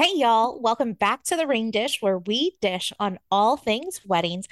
Hey, y'all. Welcome back to the Ring Dish, where we dish on all things weddings.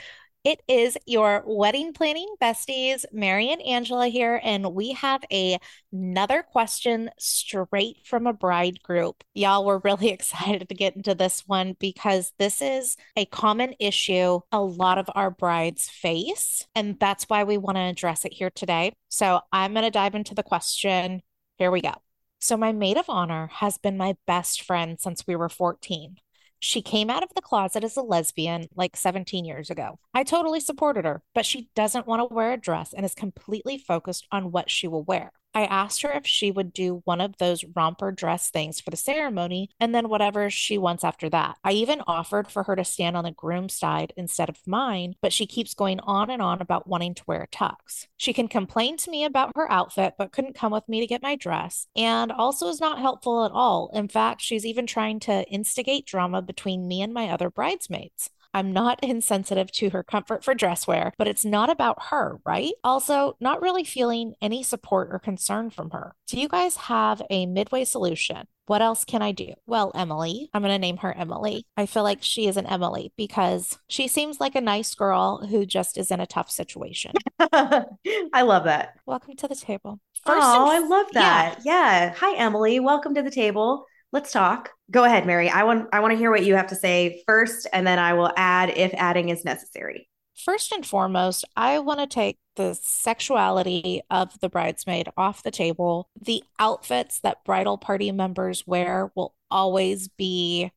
It is your wedding planning besties, Mary and Angela here, and we have a, another question straight from a bride group. Y'all, we're really excited to get into this one because this is a common issue a lot of our brides face, and that's why we want to address it here today. So I'm going to dive into the question. Here we go. So, my maid of honor has been my best friend since we were 14. She came out of the closet as a lesbian like 17 years ago. I totally supported her, but she doesn't want to wear a dress and is completely focused on what she will wear. I asked her if she would do one of those romper dress things for the ceremony and then whatever she wants after that. I even offered for her to stand on the groom's side instead of mine, but she keeps going on and on about wanting to wear a tux. She can complain to me about her outfit, but couldn't come with me to get my dress, and also is not helpful at all. In fact, she's even trying to instigate drama between me and my other bridesmaids. I'm not insensitive to her comfort for dress wear, but it's not about her, right? Also, not really feeling any support or concern from her. Do you guys have a midway solution? What else can I do? Well, Emily, I'm going to name her Emily. I feel like she is an Emily because she seems like a nice girl who just is in a tough situation. I love that. Welcome to the table. First oh, I love that. Yeah. yeah. Hi, Emily. Welcome to the table let's talk. Go ahead, Mary. I want I want to hear what you have to say first, and then I will add if adding is necessary. First and foremost, I want to take the sexuality of the bridesmaid off the table. The outfits that bridal party members wear will always be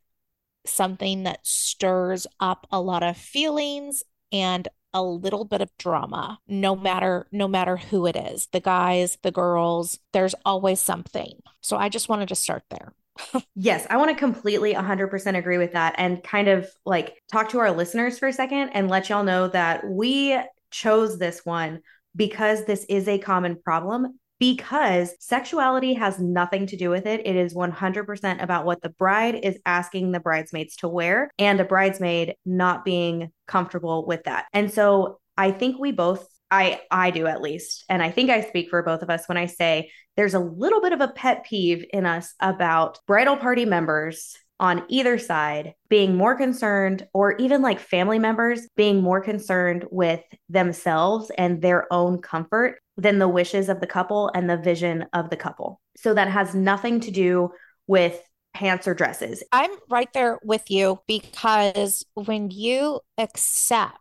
something that stirs up a lot of feelings and a little bit of drama no matter no matter who it is the guys the girls there's always something so i just wanted to start there yes, I want to completely 100% agree with that and kind of like talk to our listeners for a second and let y'all know that we chose this one because this is a common problem because sexuality has nothing to do with it. It is 100% about what the bride is asking the bridesmaids to wear and a bridesmaid not being comfortable with that. And so I think we both I I do at least. And I think I speak for both of us when I say there's a little bit of a pet peeve in us about bridal party members on either side being more concerned or even like family members being more concerned with themselves and their own comfort than the wishes of the couple and the vision of the couple. So that has nothing to do with pants or dresses. I'm right there with you because when you accept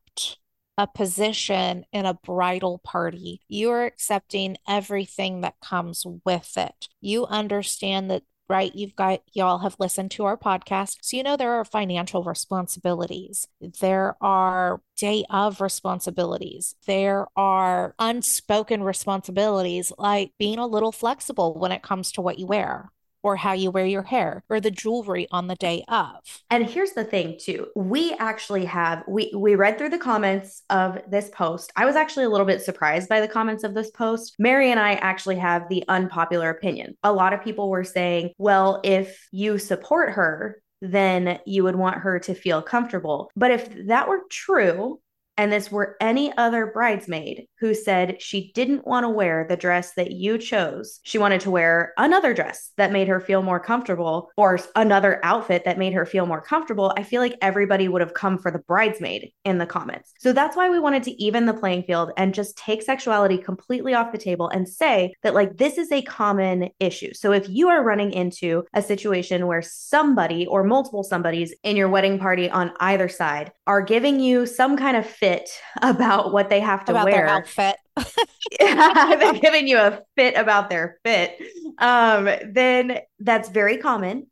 a position in a bridal party, you're accepting everything that comes with it. You understand that right? You've got, y'all have listened to our podcast. So, you know, there are financial responsibilities, there are day of responsibilities, there are unspoken responsibilities like being a little flexible when it comes to what you wear or how you wear your hair or the jewelry on the day of. And here's the thing too. We actually have we we read through the comments of this post. I was actually a little bit surprised by the comments of this post. Mary and I actually have the unpopular opinion. A lot of people were saying, "Well, if you support her, then you would want her to feel comfortable." But if that were true, and this were any other bridesmaid who said she didn't want to wear the dress that you chose, she wanted to wear another dress that made her feel more comfortable or another outfit that made her feel more comfortable, I feel like everybody would have come for the bridesmaid in the comments. So that's why we wanted to even the playing field and just take sexuality completely off the table and say that, like, this is a common issue. So if you are running into a situation where somebody or multiple somebodies in your wedding party on either side are giving you some kind of fit, fit about what they have to about wear. Outfit. They're giving you a fit about their fit. Um, then that's very common.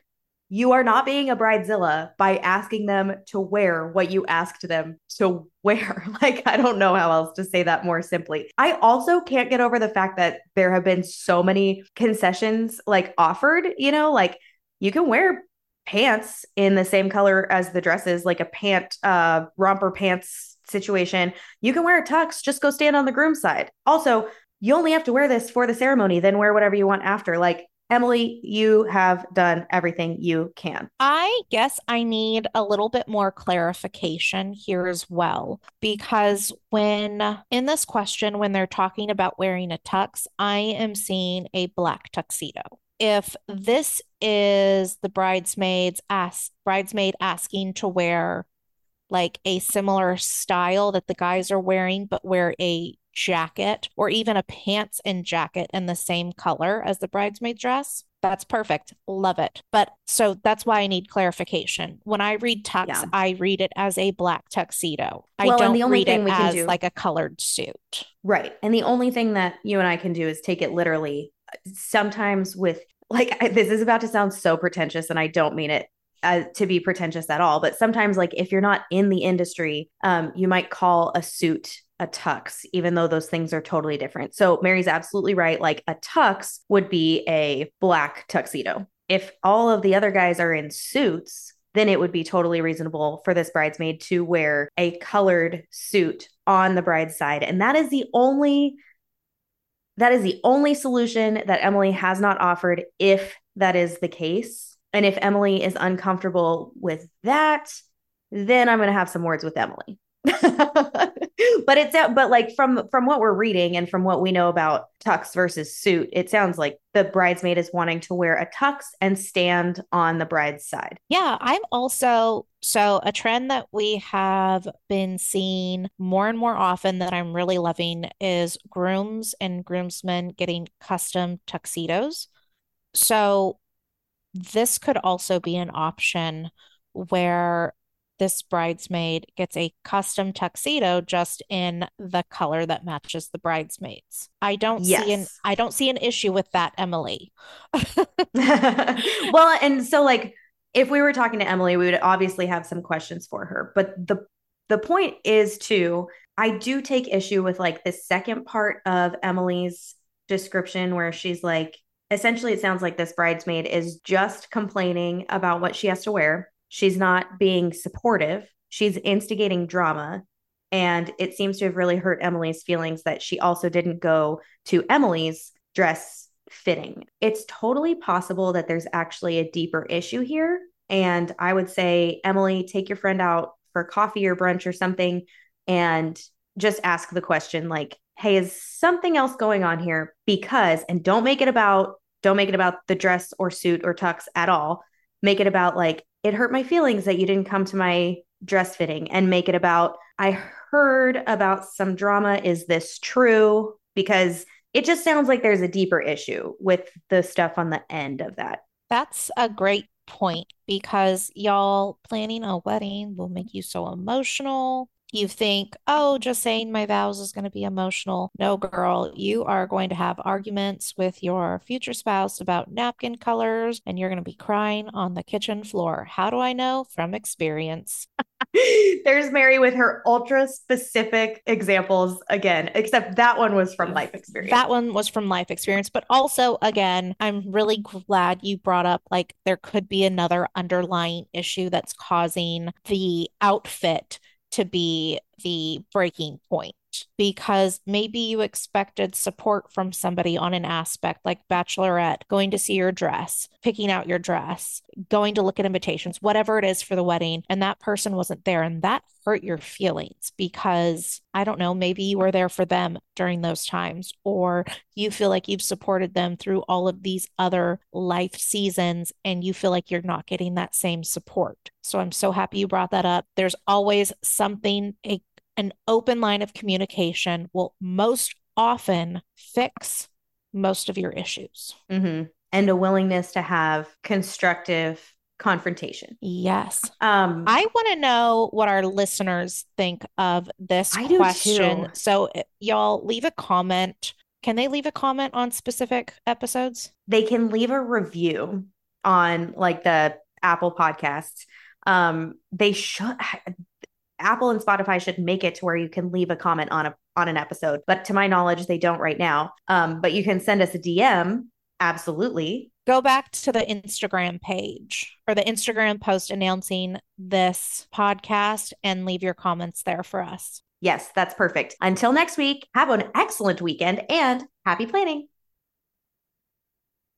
You are not being a bridezilla by asking them to wear what you asked them to wear. Like, I don't know how else to say that more simply. I also can't get over the fact that there have been so many concessions like offered, you know, like you can wear pants in the same color as the dresses, like a pant, uh, romper pants situation, you can wear a tux, just go stand on the groom's side. Also, you only have to wear this for the ceremony, then wear whatever you want after. Like, Emily, you have done everything you can. I guess I need a little bit more clarification here as well, because when in this question, when they're talking about wearing a tux, I am seeing a black tuxedo. if this is the bridesmaids ask bridesmaid asking to wear like a similar style that the guys are wearing, but wear a jacket or even a pants and jacket in the same color as the bridesmaid dress, that's perfect. Love it. But so that's why I need clarification. When I read tux, yeah. I read it as a black tuxedo. Well, I don't the only read thing it we as do, like a colored suit. Right. And the only thing that you and I can do is take it literally. Uh, sometimes with like this is about to sound so pretentious and I don't mean it uh, to be pretentious at all, but sometimes like if you're not in the industry, um, you might call a suit a tux, even though those things are totally different. So Mary's absolutely right. Like a tux would be a black tuxedo. If all of the other guys are in suits, then it would be totally reasonable for this bridesmaid to wear a colored suit on the bride's side. And that is the only that is the only solution that Emily has not offered if that is the case. And if Emily is uncomfortable with that, then I'm going to have some words with Emily. but it's but like from from what we're reading and from what we know about tux versus suit it sounds like the bridesmaid is wanting to wear a tux and stand on the bride's side yeah i'm also so a trend that we have been seeing more and more often that i'm really loving is grooms and groomsmen getting custom tuxedos so this could also be an option where this bridesmaid gets a custom tuxedo just in the color that matches the bridesmaids. I don't yes. see an I don't see an issue with that, Emily. well, and so like if we were talking to Emily, we would obviously have some questions for her. But the the point is too, I do take issue with like the second part of Emily's description where she's like essentially it sounds like this bridesmaid is just complaining about what she has to wear She's not being supportive. She's instigating drama. And it seems to have really hurt Emily's feelings that she also didn't go to Emily's dress fitting. It's totally possible that there's actually a deeper issue here. And I would say, Emily, take your friend out for coffee or brunch or something and just ask the question like, hey, is something else going on here? Because, and don't make it about, don't make it about the dress or suit or tux at all. Make it about like, it hurt my feelings that you didn't come to my dress fitting and make it about I heard about some drama. Is this true? Because it just sounds like there's a deeper issue with the stuff on the end of that. That's a great point because y'all planning a wedding will make you so emotional you think, oh, just saying my vows is going to be emotional. No, girl, you are going to have arguments with your future spouse about napkin colors and you're going to be crying on the kitchen floor. How do I know? From experience. There's Mary with her ultra specific examples again, except that one was from life experience. That one was from life experience. But also, again, I'm really glad you brought up like there could be another underlying issue that's causing the outfit to be the breaking point because maybe you expected support from somebody on an aspect like bachelorette, going to see your dress, picking out your dress, going to look at invitations, whatever it is for the wedding, and that person wasn't there. And that hurt your feelings because I don't know, maybe you were there for them during those times, or you feel like you've supported them through all of these other life seasons and you feel like you're not getting that same support. So I'm so happy you brought that up. There's always something, a an open line of communication will most often fix most of your issues. Mm-hmm. And a willingness to have constructive confrontation. Yes. Um, I want to know what our listeners think of this I question. So, eh, y'all leave a comment. Can they leave a comment on specific episodes? They can leave a review on like the Apple podcasts. Um, they should Apple and Spotify should make it to where you can leave a comment on a on an episode. But to my knowledge, they don't right now. Um, but you can send us a DM. Absolutely. Go back to the Instagram page or the Instagram post announcing this podcast and leave your comments there for us. Yes, that's perfect. Until next week, have an excellent weekend and happy planning.